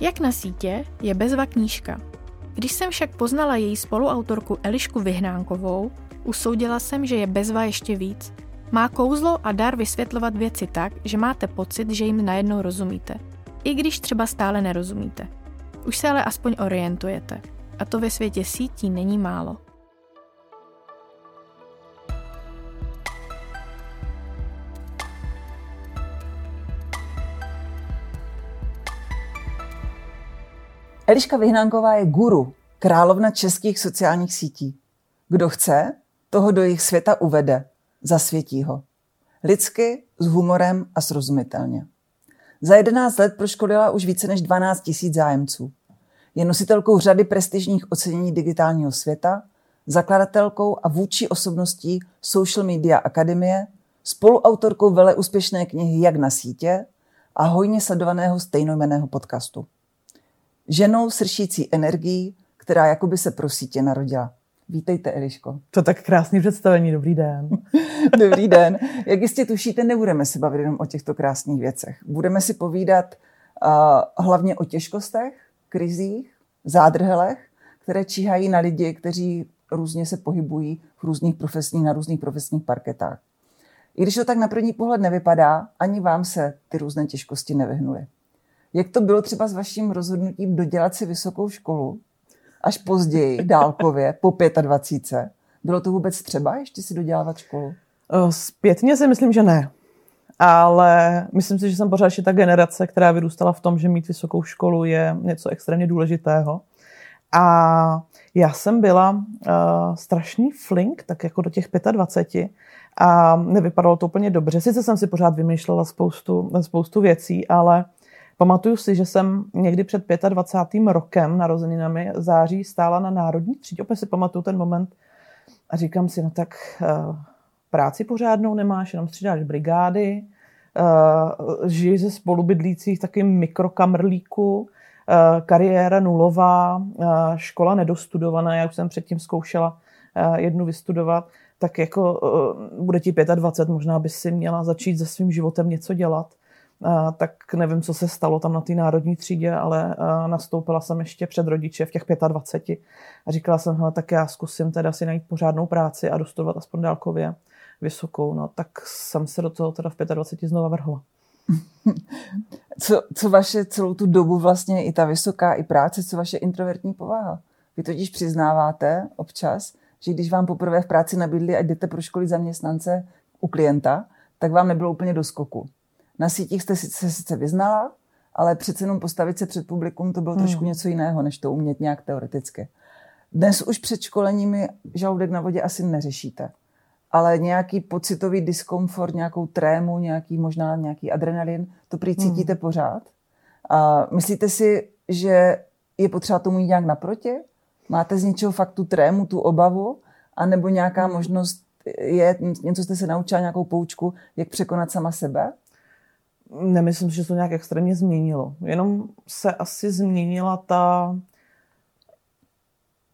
Jak na sítě je bezva knížka. Když jsem však poznala její spoluautorku Elišku Vyhnánkovou, usoudila jsem, že je bezva ještě víc. Má kouzlo a dar vysvětlovat věci tak, že máte pocit, že jim najednou rozumíte. I když třeba stále nerozumíte. Už se ale aspoň orientujete. A to ve světě sítí není málo. Eliška Vyhnánková je guru, královna českých sociálních sítí. Kdo chce, toho do jejich světa uvede, zasvětí ho. Lidsky, s humorem a srozumitelně. Za 11 let proškolila už více než 12 tisíc zájemců. Je nositelkou řady prestižních ocenění digitálního světa, zakladatelkou a vůči osobností Social Media Akademie, spoluautorkou vele úspěšné knihy Jak na sítě a hojně sledovaného stejnojmeného podcastu ženou sršící energií, která jakoby se pro sítě narodila. Vítejte, Eliško. To tak krásný představení, dobrý den. dobrý den. Jak jistě tušíte, nebudeme se bavit jenom o těchto krásných věcech. Budeme si povídat uh, hlavně o těžkostech, krizích, zádrhelech, které číhají na lidi, kteří různě se pohybují v různých profesních, na různých profesních parketách. I když to tak na první pohled nevypadá, ani vám se ty různé těžkosti nevyhnuly. Jak to bylo třeba s vaším rozhodnutím dodělat si vysokou školu až později, dálkově, po 25? Bylo to vůbec třeba ještě si dodělávat školu? Eh, zpětně si myslím, že ne. Ale myslím si, že jsem pořád ještě ta generace, která vyrůstala v tom, že mít vysokou školu je něco extrémně důležitého. A já jsem byla uh, strašný flink, tak jako do těch 25 a nevypadalo to úplně dobře. Sice jsem si pořád vymýšlela spoustu, spoustu věcí, ale Pamatuju si, že jsem někdy před 25. rokem narozeninami září stála na národní třídě. Opět si pamatuju ten moment a říkám si, no tak uh, práci pořádnou nemáš, jenom střídáš brigády, uh, žij ze spolubydlících taky mikrokamrlíku, uh, kariéra nulová, škola nedostudovaná, já už jsem předtím zkoušela jednu vystudovat, tak jako bude ti 25, možná bys si měla začít se svým životem něco dělat tak nevím, co se stalo tam na té národní třídě, ale nastoupila jsem ještě před rodiče v těch 25 a říkala jsem, hele, tak já zkusím teda si najít pořádnou práci a dostudovat aspoň dálkově vysokou. No tak jsem se do toho teda v 25 znova vrhla. Co, co vaše celou tu dobu vlastně i ta vysoká, i práce, co vaše introvertní povaha? Vy totiž přiznáváte občas, že když vám poprvé v práci nabídli, ať jdete pro školy zaměstnance u klienta, tak vám nebylo úplně do skoku. Na sítích jste se sice vyznala, ale přece jenom postavit se před publikum to bylo hmm. trošku něco jiného, než to umět nějak teoreticky. Dnes už před školeními žaludek na vodě asi neřešíte, ale nějaký pocitový diskomfort, nějakou trému, nějaký možná nějaký adrenalin, to prý hmm. cítíte hmm. pořád. A myslíte si, že je potřeba tomu jít nějak naproti? Máte z něčeho fakt tu trému, tu obavu? A nebo nějaká hmm. možnost je, něco jste se naučila, nějakou poučku, jak překonat sama sebe? Nemyslím, že to nějak extrémně změnilo. Jenom se asi změnila ta,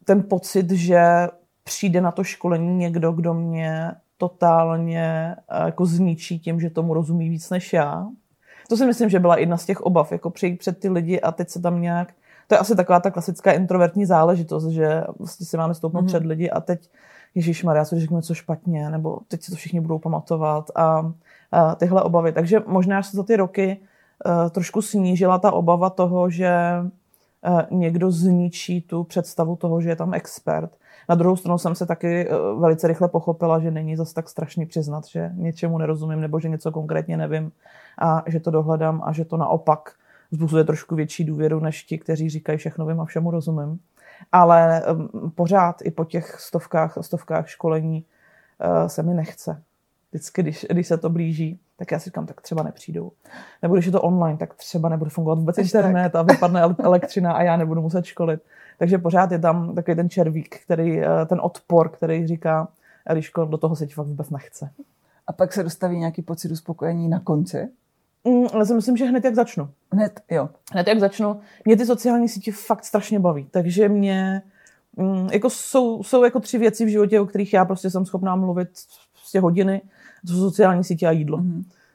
ten pocit, že přijde na to školení někdo, kdo mě totálně eh, jako zničí tím, že tomu rozumí víc než já. To si myslím, že byla jedna z těch obav, jako přijít před ty lidi a teď se tam nějak... To je asi taková ta klasická introvertní záležitost, že vlastně si máme stoupnout mm-hmm. před lidi a teď Ježíš Maria, co řeknu něco špatně, nebo teď si to všichni budou pamatovat a tyhle obavy. Takže možná se za ty roky e, trošku snížila ta obava toho, že e, někdo zničí tu představu toho, že je tam expert. Na druhou stranu jsem se taky e, velice rychle pochopila, že není zase tak strašný přiznat, že něčemu nerozumím nebo že něco konkrétně nevím a že to dohledám a že to naopak vzbuzuje trošku větší důvěru než ti, kteří říkají všechno vím a všemu rozumím. Ale pořád i po těch stovkách, stovkách školení se mi nechce vždycky, když, když se to blíží, tak já si říkám, tak třeba nepřijdou. Nebo když je to online, tak třeba nebude fungovat vůbec internet tak. a vypadne elektřina a já nebudu muset školit. Takže pořád je tam takový ten červík, který, eh, ten odpor, který říká, Eliško, do toho se ti fakt vůbec nechce. A pak se dostaví nějaký pocit uspokojení na konci? Mm, ale si myslím, že hned jak začnu. Hned, jo. Hned jak začnu. Mě ty sociální sítě fakt strašně baví. Takže mě mm, jako jsou, jsou jako tři věci v životě, o kterých já prostě jsem schopná mluvit prostě hodiny to jsou sociální sítě a jídlo.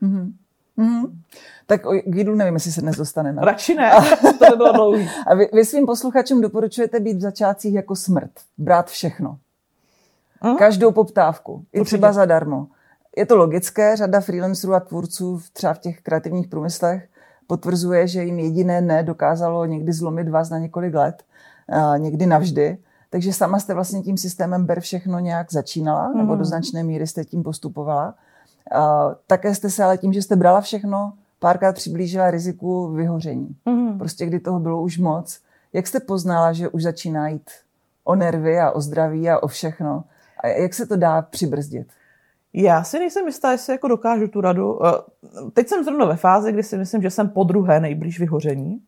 Mm-hmm. Mm. Tak o jídlu nevím, jestli se dnes dostaneme. Radši ne, to by bylo dlouhý. A vy, vy svým posluchačům doporučujete být v začátcích jako smrt, brát všechno. Mm. Každou poptávku, i třeba Určitě. zadarmo. Je to logické, řada freelancerů a tvůrců třeba v těch kreativních průmyslech potvrzuje, že jim jediné ne dokázalo někdy zlomit vás na několik let, někdy navždy. Takže sama jste vlastně tím systémem ber všechno nějak začínala, mm. nebo do značné míry jste tím postupovala. Také jste se ale tím, že jste brala všechno, párkrát přiblížila riziku vyhoření. Mm. Prostě kdy toho bylo už moc. Jak jste poznala, že už začíná jít o nervy a o zdraví a o všechno? A jak se to dá přibrzdit? Já si nejsem jistá, jestli jako dokážu tu radu. Eh, teď jsem zrovna ve fázi, kdy si myslím, že jsem po druhé nejblíž vyhoření.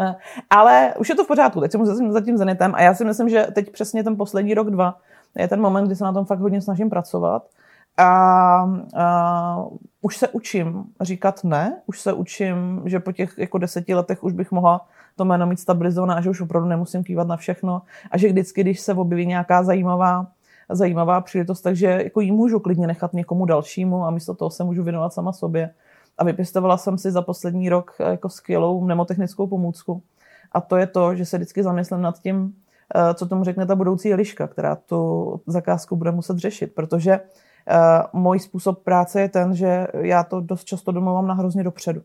Ale už je to v pořádku, teď jsem za tím zenitem a já si myslím, že teď přesně ten poslední rok, dva je ten moment, kdy se na tom fakt hodně snažím pracovat. A, a už se učím říkat ne, už se učím, že po těch jako deseti letech už bych mohla to jméno mít stabilizované a že už opravdu nemusím kývat na všechno a že vždycky, když se objeví nějaká zajímavá zajímavá příležitost, takže jako ji můžu klidně nechat někomu dalšímu a místo toho se můžu věnovat sama sobě. A vypěstovala jsem si za poslední rok eh, jako skvělou mnemotechnickou pomůcku. A to je to, že se vždycky zamyslím nad tím, eh, co tomu řekne ta budoucí Eliška, která tu zakázku bude muset řešit, protože uh, můj způsob práce je ten, že já to dost často domluvám na hrozně dopředu.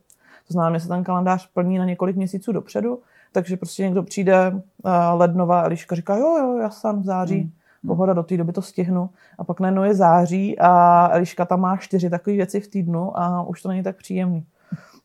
To znamená, že se ten kalendář plní na několik měsíců dopředu, takže prostě někdo přijde, lednová Eliška říká, jo, jo, já jsem v září, hmm pohoda, do té doby to stihnu. A pak najednou je září a Eliška tam má čtyři takové věci v týdnu a už to není tak příjemný.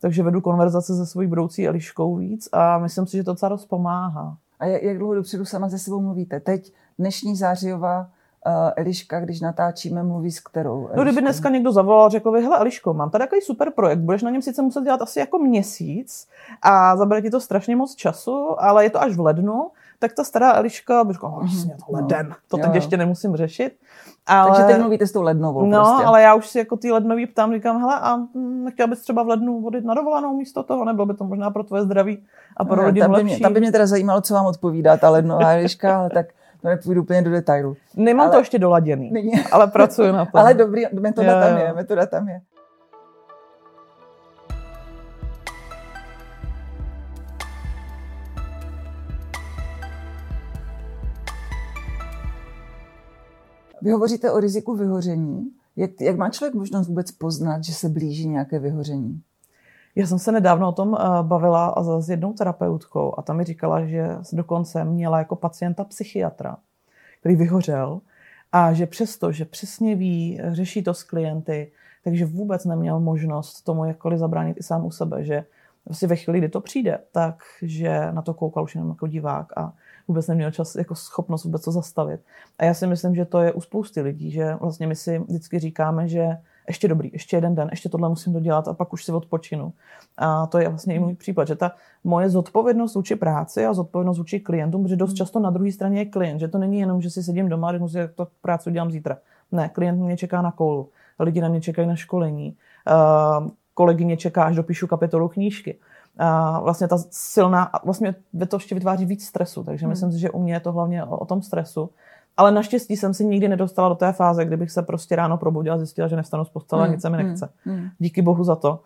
Takže vedu konverzace se svojí budoucí Eliškou víc a myslím si, že to docela dost pomáhá. A jak dlouho dopředu sama se sebou mluvíte? Teď dnešní zářijová uh, Eliška, když natáčíme, mluví s kterou? Eliškou? No, kdyby dneska někdo zavolal, řekl by, hele Eliško, mám tady takový super projekt, budeš na něm sice muset dělat asi jako měsíc a zabere ti to strašně moc času, ale je to až v lednu, tak ta stará Eliška by řekla, vlastně to leden, no. to teď jo. ještě nemusím řešit. Ale... Takže teď mluvíte s tou lednovou No, prostě. ale já už si jako ty lednový ptám, říkám, hele, a nechtěla bys třeba v lednu vodit na dovolenou místo toho, nebylo by to možná pro tvoje zdraví a pro no, rodinu tam by, mě, tam by mě teda zajímalo, co vám odpovídá ta lednová Eliška, ale tak to nepůjdu úplně do detailu. Nemám ale... to ještě doladěný, Není. ale pracuji na tom. ale dobrý, metoda jo, tam je, metoda tam je. Vy hovoříte o riziku vyhoření. Jak, jak má člověk možnost vůbec poznat, že se blíží nějaké vyhoření? Já jsem se nedávno o tom eh, bavila s jednou terapeutkou a ta mi říkala, že dokonce měla jako pacienta psychiatra, který vyhořel a že přesto, že přesně ví, řeší to s klienty, takže vůbec neměl možnost tomu jakkoliv zabránit i sám u sebe, že vlastně ve chvíli, kdy to přijde, takže na to koukal už jenom jako divák a vůbec neměl čas, jako schopnost vůbec to zastavit. A já si myslím, že to je u spousty lidí, že vlastně my si vždycky říkáme, že ještě dobrý, ještě jeden den, ještě tohle musím dodělat a pak už si odpočinu. A to je vlastně i můj případ, že ta moje zodpovědnost vůči práci a zodpovědnost vůči klientům, protože dost často na druhé straně je klient, že to není jenom, že si sedím doma a řeknu si, jak to práci udělám zítra. Ne, klient mě čeká na koulu, lidi na mě čekají na školení, uh, kolegyně čeká, až dopíšu kapitolu knížky a vlastně ta silná, vlastně to ještě vytváří víc stresu, takže hmm. myslím si, že u mě je to hlavně o, o tom stresu. Ale naštěstí jsem si nikdy nedostala do té fáze, kdybych se prostě ráno probudila a zjistila, že nevstanu z postele, hmm. nic se mi hmm. nechce. Hmm. Díky bohu za to.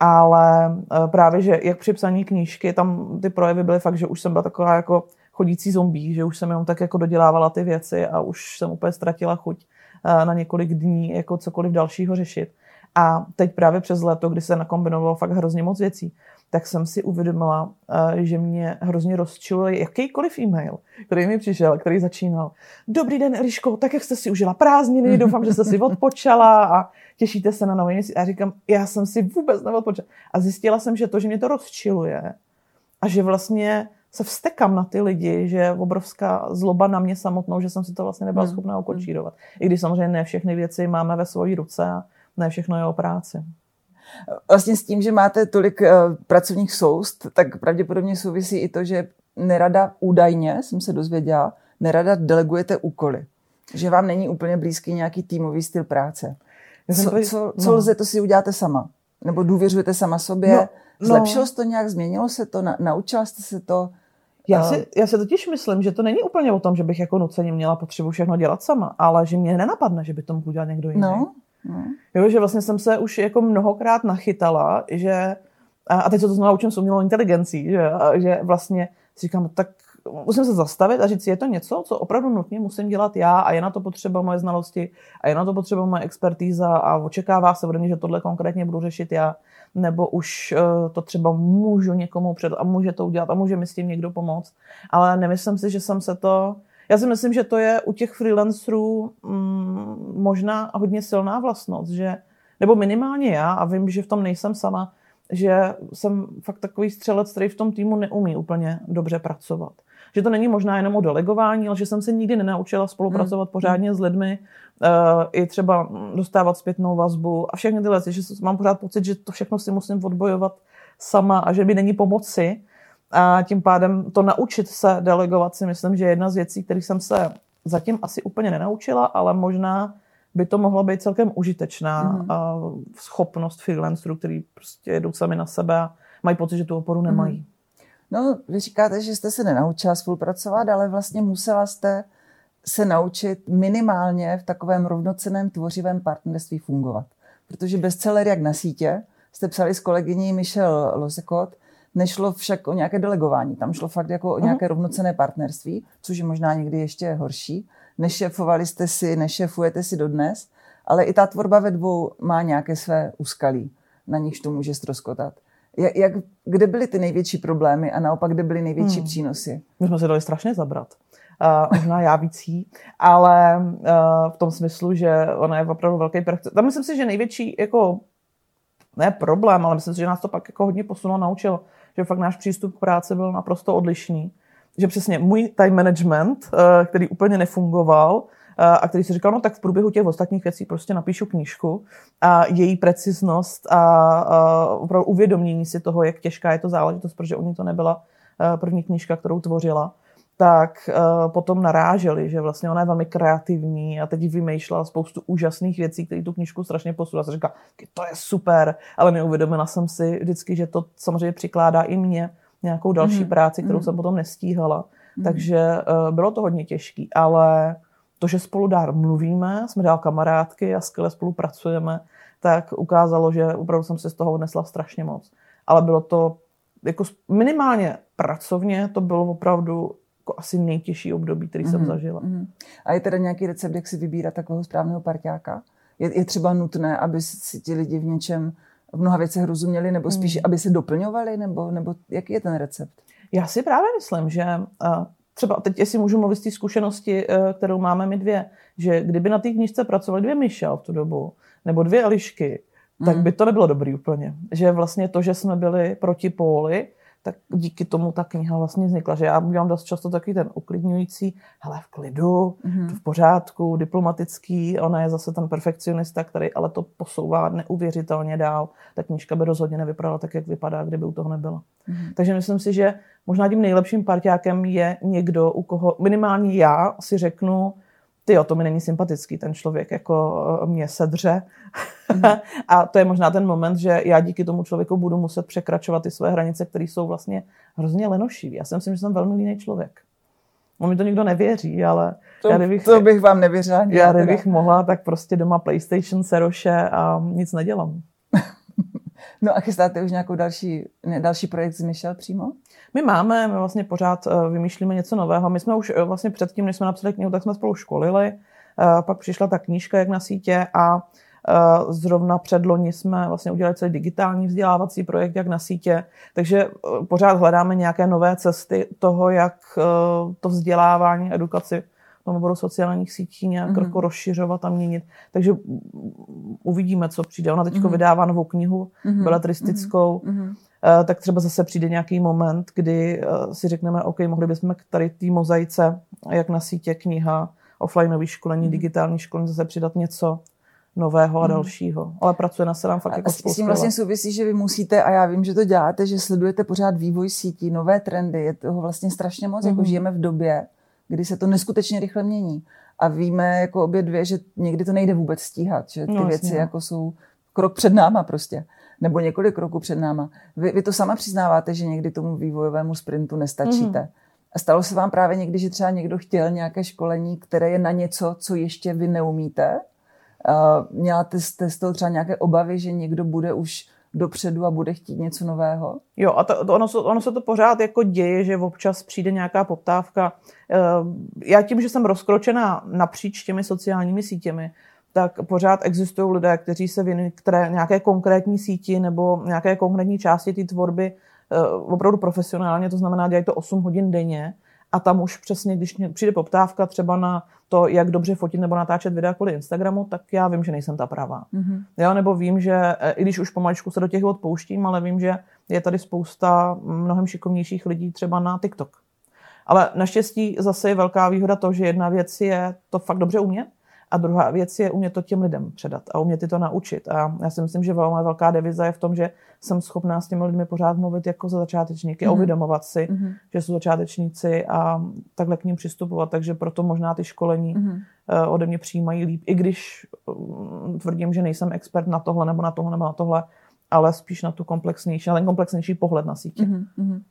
Ale e, právě, že jak při psaní knížky, tam ty projevy byly fakt, že už jsem byla taková jako chodící zombie, že už jsem jenom tak jako dodělávala ty věci a už jsem úplně ztratila chuť e, na několik dní jako cokoliv dalšího řešit. A teď právě přes léto, kdy se nakombinovalo fakt hrozně moc věcí, tak jsem si uvědomila, eh, že mě hrozně rozčiluje jakýkoliv e-mail, který mi přišel, který začínal. Dobrý den, Eliško, tak jak jste si užila prázdniny, doufám, že jste si odpočala a těšíte se na nový měsíc. A říkám, já jsem si vůbec neodpočala. A zjistila jsem, že to, že mě to rozčiluje a že vlastně se vstekám na ty lidi, že je obrovská zloba na mě samotnou, že jsem si to vlastně nebyla hmm. schopná ukočírovat. I když samozřejmě ne všechny věci máme ve své ruce a ne všechno je o práci. Vlastně s tím, že máte tolik uh, pracovních soust, tak pravděpodobně souvisí i to, že nerada údajně, jsem se dozvěděla, nerada delegujete úkoly. Že vám není úplně blízký nějaký týmový styl práce. Co, co, co no. lze, to si uděláte sama? Nebo důvěřujete sama sobě? No, no. Zlepšilo se to nějak? Změnilo se to? Na, naučila jste se to? Já si, já si totiž myslím, že to není úplně o tom, že bych jako nuceně měla potřebu všechno dělat sama, ale že mě nenapadne, že by to mohl dělat někdo jiný. No. No. Jo, že vlastně jsem se už jako mnohokrát nachytala, že a teď se to znovu učím s umělou inteligencí, že, že vlastně si říkám, tak musím se zastavit a říct, je to něco, co opravdu nutně musím dělat já a je na to potřeba moje znalosti a je na to potřeba moje expertíza a očekává se ode mě, že tohle konkrétně budu řešit já, nebo už uh, to třeba můžu někomu před a může to udělat a může mi s tím někdo pomoct. Ale nemyslím si, že jsem se to já si myslím, že to je u těch freelancerů mm, možná hodně silná vlastnost, že, nebo minimálně já, a vím, že v tom nejsem sama, že jsem fakt takový střelec, který v tom týmu neumí úplně dobře pracovat. Že to není možná jenom o delegování, ale že jsem se nikdy nenaučila spolupracovat hmm. pořádně s lidmi, uh, i třeba dostávat zpětnou vazbu a všechny tyhle, že mám pořád pocit, že to všechno si musím odbojovat sama a že mi není pomoci. A tím pádem to naučit se delegovat si myslím, že je jedna z věcí, které jsem se zatím asi úplně nenaučila, ale možná by to mohla být celkem užitečná mm. schopnost freelancerů, který prostě jedou sami na sebe a mají pocit, že tu oporu mhm. nemají. Mm. No, vy říkáte, že jste se nenaučila spolupracovat, ale vlastně musela jste se naučit minimálně v takovém rovnoceném tvořivém partnerství fungovat. Protože bestseller jak na sítě jste psali s kolegyní Michelle Losekot, nešlo však o nějaké delegování. Tam šlo fakt jako o mhm. nějaké rovnocené partnerství, což je možná někdy ještě horší. Nešefovali jste si, nešefujete si dodnes, ale i ta tvorba ve dvou má nějaké své úskalí, na nichž to může ztroskotat. Jak, jak, kde byly ty největší problémy a naopak kde byly největší hmm. přínosy? My jsme se dali strašně zabrat. Uh, možná já vící, ale uh, v tom smyslu, že ona je opravdu velký prach. Tam myslím si, že největší jako ne problém, ale myslím si, že nás to pak jako hodně posunulo, naučilo, že fakt náš přístup k práci byl naprosto odlišný. Že přesně můj time management, uh, který úplně nefungoval, a který si říkal, no tak v průběhu těch ostatních věcí prostě napíšu knížku a její preciznost a, a opravdu uvědomění si toho, jak těžká je to záležitost, protože u ní to nebyla první knížka, kterou tvořila, tak uh, potom naráželi, že vlastně ona je velmi kreativní a teď vymýšlela spoustu úžasných věcí, které tu knížku strašně posunula. Jsem říkala, to je super, ale neuvědomila jsem si vždycky, že to samozřejmě přikládá i mě nějakou další mm. práci, kterou mm. jsem potom nestíhala. Mm. Takže uh, bylo to hodně těžké, ale to, že spolu dál mluvíme, jsme dál kamarádky a skvěle spolupracujeme, tak ukázalo, že opravdu jsem se z toho odnesla strašně moc. Ale bylo to jako minimálně pracovně, to bylo opravdu jako asi nejtěžší období, který mm-hmm. jsem mhm, zažila. Mm-hmm. A je teda nějaký recept, jak si vybírat takového správného parťáka? Je, je třeba nutné, aby si ti lidi v něčem, v mnoha věcech rozuměli, nebo spíš, mm. aby se doplňovali, nebo, nebo jaký je ten recept? Já si právě myslím, že uh, třeba teď, jestli můžu mluvit z té zkušenosti, uh, kterou máme my dvě, že kdyby na té knižce pracovali dvě Michelle v tu dobu, nebo dvě Elišky, tak mhm. by to nebylo dobrý úplně. Že vlastně to, že jsme byli proti póly, tak díky tomu ta kniha vlastně vznikla, že já udělám dost často takový ten uklidňující, hele v klidu, mm-hmm. v pořádku, diplomatický, ona je zase ten perfekcionista, který ale to posouvá neuvěřitelně dál. Ta knižka by rozhodně nevypadala tak, jak vypadá, kdyby u toho nebyla. Mm-hmm. Takže myslím si, že možná tím nejlepším parťákem je někdo, u koho minimálně já si řeknu, ty to mi není sympatický, ten člověk jako eh, mě sedře. Mm. a to je možná ten moment, že já díky tomu člověku budu muset překračovat ty své hranice, které jsou vlastně hrozně lenošivé. Já si myslím, že jsem velmi líný člověk. On mi to nikdo nevěří, ale to, já kdybych, to bych vám nevěřila. Já kdybych mohla, tak prostě doma PlayStation seroše a nic nedělám. No a chystáte už nějakou další, ne, další projekt s Michelle přímo? My máme, my vlastně pořád eh, vymýšlíme něco nového. My jsme už eh, vlastně předtím, než jsme napsali knihu, tak jsme spolu školili. Eh, pak přišla ta knížka, jak na sítě a zrovna předloni jsme vlastně udělali celý digitální vzdělávací projekt, jak na sítě. Takže pořád hledáme nějaké nové cesty toho, jak to vzdělávání, edukaci tomu budou sociálních sítí nějak mm-hmm. jako rozšiřovat a měnit. Takže uvidíme, co přijde. Ona teď mm-hmm. vydává novou knihu, mm-hmm. beletristickou. Mm-hmm. Tak třeba zase přijde nějaký moment, kdy eh, si řekneme, OK, mohli bychom k tady té mozaice, jak na sítě kniha, offlineový školení, mm. digitální školení, zase přidat něco nového a mm. dalšího. Ale pracuje na se nám fakt a jako S tím vlastně souvisí, že vy musíte, a já vím, že to děláte, že sledujete pořád vývoj sítí, nové trendy, je toho vlastně strašně moc, mm. jako mhm. žijeme v době, kdy se to neskutečně rychle mění. A víme jako obě dvě, že někdy to nejde vůbec stíhat, že ty no, věci jasně. No. jako jsou krok před náma prostě nebo několik kroků před náma. Vy, vy to sama přiznáváte, že někdy tomu vývojovému sprintu nestačíte. Mm-hmm. A stalo se vám právě někdy, že třeba někdo chtěl nějaké školení, které je na něco, co ještě vy neumíte? Uh, měla jste z toho třeba nějaké obavy, že někdo bude už dopředu a bude chtít něco nového? Jo, a to, to, ono, ono se to pořád jako děje, že občas přijde nějaká poptávka. Já tím, že jsem rozkročená napříč těmi sociálními sítěmi, tak pořád existují lidé, kteří se věnují které, nějaké konkrétní síti nebo nějaké konkrétní části té tvorby opravdu profesionálně, to znamená, dělají to 8 hodin denně a tam už přesně, když přijde poptávka třeba na to, jak dobře fotit nebo natáčet videa kvůli Instagramu, tak já vím, že nejsem ta pravá. Mm-hmm. Jo, nebo vím, že e, i když už pomaličku se do těch odpouštím, ale vím, že je tady spousta mnohem šikovnějších lidí třeba na TikTok. Ale naštěstí zase je velká výhoda to, že jedna věc je to fakt dobře umět, a druhá věc je umět to těm lidem předat a umět ty to naučit. A já si myslím, že velmi velká deviza je v tom, že jsem schopná s těmi lidmi pořád mluvit jako za začátečníky mm-hmm. a mhm. uvědomovat si, mm-hmm. že jsou začátečníci a takhle k ním přistupovat. Takže proto možná ty školení mm-hmm. ode mě přijímají líp, i když mm, tvrdím, že nejsem expert na tohle nebo na tohle nebo na tohle, ale spíš na tu komplexnější, ale komplexnější pohled na sítě. Mm-hmm.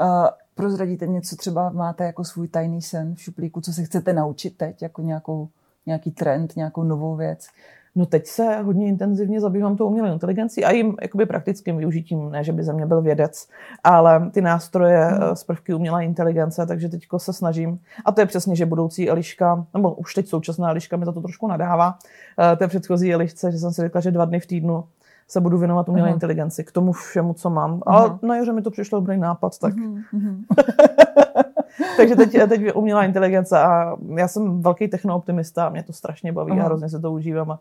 Uh, prozradíte něco, třeba máte jako svůj tajný sen v šuplíku, co se chcete naučit teď, jako nějakou nějaký trend, nějakou novou věc? No teď se hodně intenzivně zabývám tou umělou inteligencí a jim jakoby praktickým využitím, ne, že by ze mě byl vědec, ale ty nástroje hmm. z prvky umělé inteligence, takže teď se snažím. A to je přesně, že budoucí Eliška, nebo už teď současná Eliška mi za to trošku nadává, eh, je předchozí Elišce, že jsem si řekla, že dva dny v týdnu se budu věnovat umělé uh-huh. inteligenci, k tomu všemu, co mám. Uh-huh. Ale na jaře mi to přišlo dobrý nápad, tak... Uh-huh. Takže teď, teď umělá inteligence a já jsem velký technooptimista a mě to strašně baví uh-huh. a hrozně se to užívám a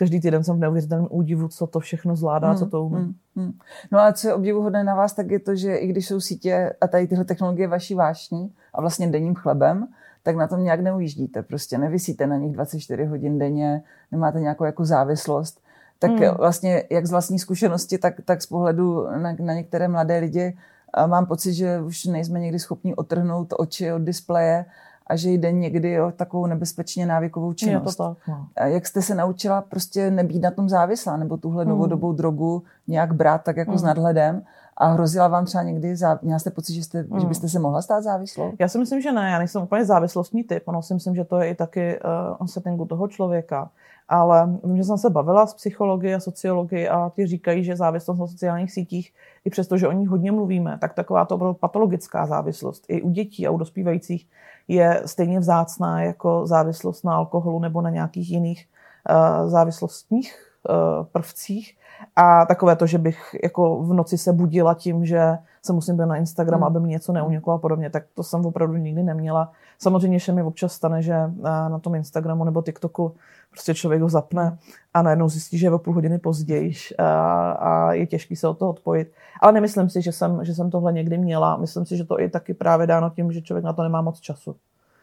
každý týden jsem v neuvěřitelném údivu, co to všechno zvládá, hmm, co to umí. Hmm, hmm. No a co je obdivuhodné na vás, tak je to, že i když jsou sítě a tady tyhle technologie vaší vášní a vlastně denním chlebem, tak na tom nějak neujíždíte. Prostě nevysíte na nich 24 hodin denně, nemáte nějakou jako závislost. Tak hmm. vlastně jak z vlastní zkušenosti, tak, tak z pohledu na, na některé mladé lidi mám pocit, že už nejsme někdy schopni otrhnout oči od displeje a že jde někdy o takovou nebezpečně návykovou činnost. Je to tak, no. A jak jste se naučila prostě nebýt na tom závislá, nebo tuhle hmm. novodobou drogu nějak brát tak jako hmm. s nadhledem a hrozila vám třeba někdy, zá... měla jste pocit, že, jste, hmm. že byste se mohla stát závislou? Já si myslím, že ne, já nejsem úplně závislostní typ, ono si myslím, že to je i taky uh, settingu toho člověka. Ale vím, že jsem se bavila s psychologi a sociologi a ti říkají, že závislost na sociálních sítích, i přesto, že o ní hodně mluvíme, tak taková to patologická závislost i u dětí a u dospívajících je stejně vzácná jako závislost na alkoholu nebo na nějakých jiných uh, závislostních prvcích. A takové to, že bych jako v noci se budila tím, že se musím být na Instagram, hmm. aby mi něco neuniklo a podobně, tak to jsem opravdu nikdy neměla. Samozřejmě, že mi občas stane, že na tom Instagramu nebo TikToku prostě člověk ho zapne a najednou zjistí, že je o půl hodiny později a, a je těžký se od toho odpojit. Ale nemyslím si, že jsem, že jsem tohle někdy měla. Myslím si, že to je taky právě dáno tím, že člověk na to nemá moc času.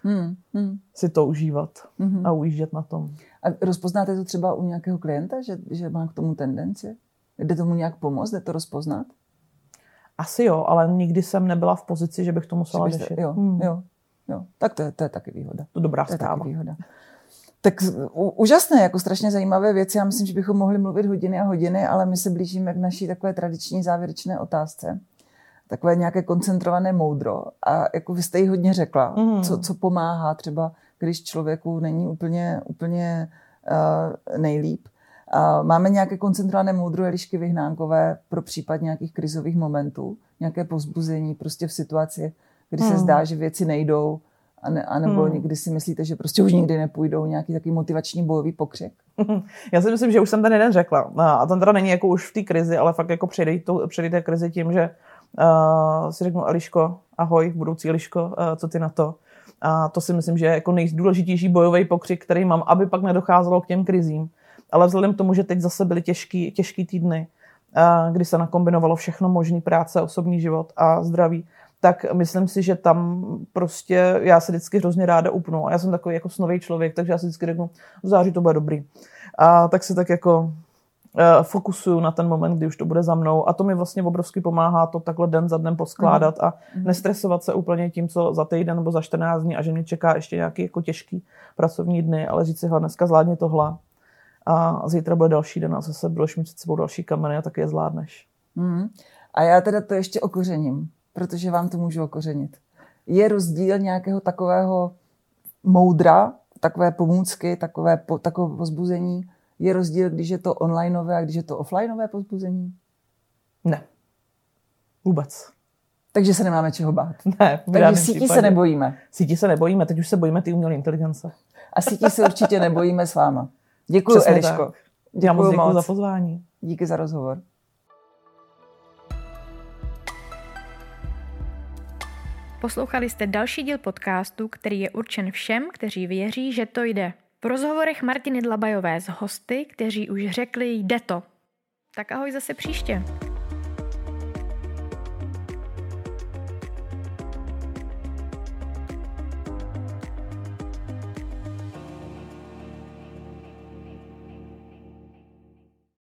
Hmm, hmm. Si to užívat hmm. a ujíždět na tom. A rozpoznáte to třeba u nějakého klienta, že, že má k tomu tendenci? Jde tomu nějak pomoct? Jde to rozpoznat? Asi jo, ale nikdy jsem nebyla v pozici, že bych to musela byste, řešit. Jo, hmm. jo, jo. Tak to je, to je taky výhoda. To dobrá to je taky výhoda. Tak úžasné, jako strašně zajímavé věci. Já myslím, že bychom mohli mluvit hodiny a hodiny, ale my se blížíme k naší takové tradiční závěrečné otázce. Takové nějaké koncentrované moudro. A jako vy jste jí hodně řekla, mm. co, co pomáhá třeba, když člověku není úplně, úplně uh, nejlíp. Uh, máme nějaké koncentrované moudro Elišky Vyhnánkové pro případ nějakých krizových momentů, nějaké povzbuzení prostě v situaci, kdy mm. se zdá, že věci nejdou, a, ne, a nebo hmm. někdy si myslíte, že prostě už nikdy nepůjdou nějaký takový motivační bojový pokřik? Já si myslím, že už jsem ten jeden řekla. A ten teda není jako už v té krizi, ale fakt jako přejde té krizi tím, že uh, si řeknu Eliško, ahoj, budoucí Eliško, uh, co ty na to? A to si myslím, že je jako nejdůležitější bojový pokřik, který mám, aby pak nedocházelo k těm krizím. Ale vzhledem k tomu, že teď zase byly těžký, těžký týdny, uh, kdy se nakombinovalo všechno možný práce, osobní život a zdraví, tak myslím si, že tam prostě já se vždycky hrozně ráda upnu. A já jsem takový jako snový člověk, takže já si vždycky řeknu, v září to bude dobrý. A tak se tak jako fokusuju na ten moment, kdy už to bude za mnou a to mi vlastně obrovsky pomáhá to takhle den za dnem poskládat mm. a mm. nestresovat se úplně tím, co za týden nebo za 14 dní a že mě čeká ještě nějaký jako těžký pracovní dny, ale říct si, hele, dneska zvládně tohle a zítra bude další den a zase budeš mít před sebou další kameny a taky je zvládneš. Mm. A já teda to ještě okořením protože vám to můžu okořenit. Je rozdíl nějakého takového moudra takové pomůcky, takové, po, takové pozbuzení. Je rozdíl, když je to onlineové a když je to offlineové pozbuzení? Ne. Vůbec. Takže se nemáme čeho bát. Ne, Takže sítí případě. se nebojíme. Sítí se nebojíme, teď už se bojíme ty umělé inteligence. A sítí se určitě nebojíme s váma. Děkuji, Eliško. Děkuji Já moc děkuji za pozvání. Díky za rozhovor. Poslouchali jste další díl podcastu, který je určen všem, kteří věří, že to jde. V rozhovorech Martiny Dlabajové s hosty, kteří už řekli jde to. Tak ahoj zase příště.